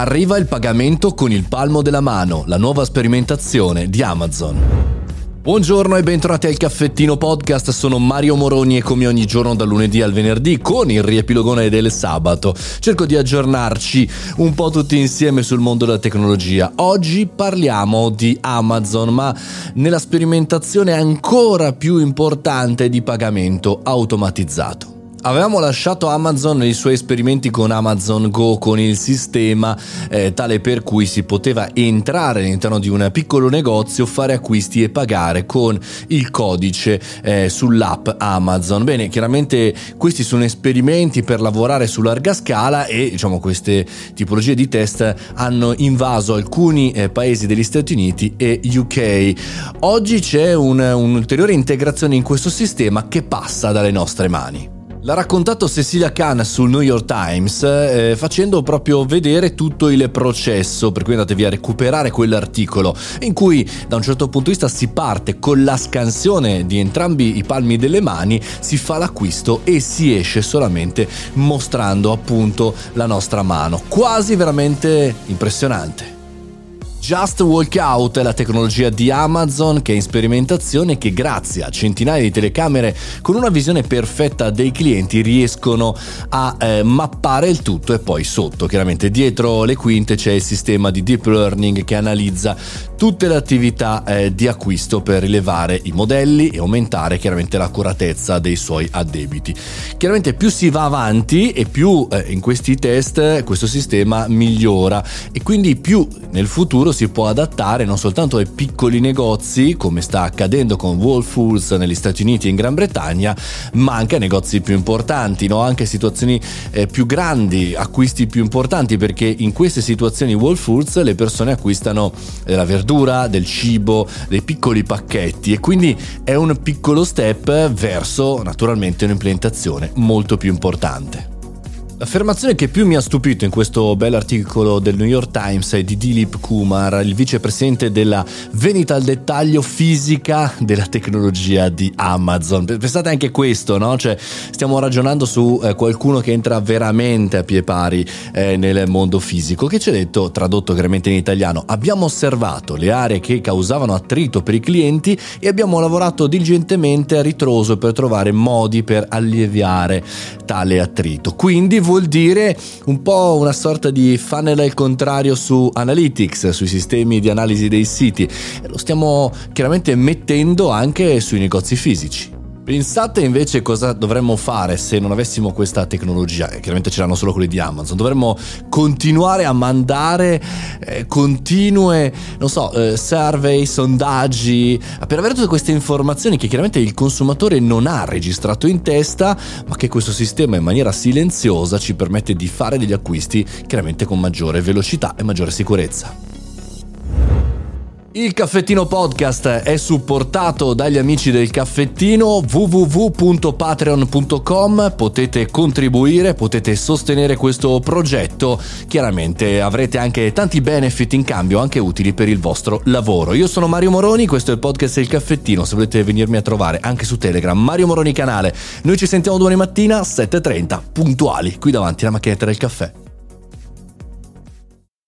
Arriva il pagamento con il palmo della mano, la nuova sperimentazione di Amazon. Buongiorno e bentornati al Caffettino Podcast, sono Mario Moroni e come ogni giorno dal lunedì al venerdì con il riepilogone del sabato cerco di aggiornarci un po' tutti insieme sul mondo della tecnologia. Oggi parliamo di Amazon ma nella sperimentazione ancora più importante di pagamento automatizzato. Avevamo lasciato Amazon nei suoi esperimenti con Amazon Go, con il sistema eh, tale per cui si poteva entrare all'interno di un piccolo negozio, fare acquisti e pagare con il codice eh, sull'app Amazon. Bene, chiaramente questi sono esperimenti per lavorare su larga scala e diciamo queste tipologie di test hanno invaso alcuni eh, paesi degli Stati Uniti e UK. Oggi c'è un, un'ulteriore integrazione in questo sistema che passa dalle nostre mani. L'ha raccontato Cecilia Khan sul New York Times eh, facendo proprio vedere tutto il processo, per cui andatevi a recuperare quell'articolo in cui da un certo punto di vista si parte con la scansione di entrambi i palmi delle mani, si fa l'acquisto e si esce solamente mostrando appunto la nostra mano. Quasi veramente impressionante. Just Walk Out è la tecnologia di Amazon che è in sperimentazione e che grazie a centinaia di telecamere con una visione perfetta dei clienti riescono a eh, mappare il tutto e poi sotto, chiaramente dietro le quinte c'è il sistema di deep learning che analizza tutte le attività eh, di acquisto per rilevare i modelli e aumentare chiaramente l'accuratezza dei suoi addebiti. Chiaramente più si va avanti e più eh, in questi test questo sistema migliora e quindi più nel futuro futuro si può adattare non soltanto ai piccoli negozi, come sta accadendo con Whole Foods negli Stati Uniti e in Gran Bretagna, ma anche a negozi più importanti, no? anche situazioni eh, più grandi, acquisti più importanti, perché in queste situazioni Whole Foods le persone acquistano della verdura, del cibo, dei piccoli pacchetti e quindi è un piccolo step verso naturalmente un'implementazione molto più importante. L'affermazione che più mi ha stupito in questo bell'articolo del New York Times è di Dilip Kumar, il vicepresidente della venita al dettaglio fisica della tecnologia di Amazon. Pensate anche questo, no? Cioè, stiamo ragionando su eh, qualcuno che entra veramente a pie pari eh, nel mondo fisico, che ci ha detto, tradotto chiaramente in italiano, abbiamo osservato le aree che causavano attrito per i clienti e abbiamo lavorato diligentemente a ritroso per trovare modi per alleviare tale attrito. Quindi vuol dire un po' una sorta di funnel al contrario su Analytics, sui sistemi di analisi dei siti. Lo stiamo chiaramente mettendo anche sui negozi fisici. Pensate invece cosa dovremmo fare se non avessimo questa tecnologia, e chiaramente ce l'hanno solo quelli di Amazon, dovremmo continuare a mandare eh, continue, non so, eh, survey, sondaggi, per avere tutte queste informazioni che chiaramente il consumatore non ha registrato in testa, ma che questo sistema in maniera silenziosa ci permette di fare degli acquisti chiaramente con maggiore velocità e maggiore sicurezza. Il caffettino podcast è supportato dagli amici del caffettino www.patreon.com potete contribuire, potete sostenere questo progetto, chiaramente avrete anche tanti benefit in cambio anche utili per il vostro lavoro. Io sono Mario Moroni, questo è il podcast del caffettino, se volete venirmi a trovare anche su Telegram, Mario Moroni canale. Noi ci sentiamo domani mattina 7.30 puntuali qui davanti alla macchinetta del caffè.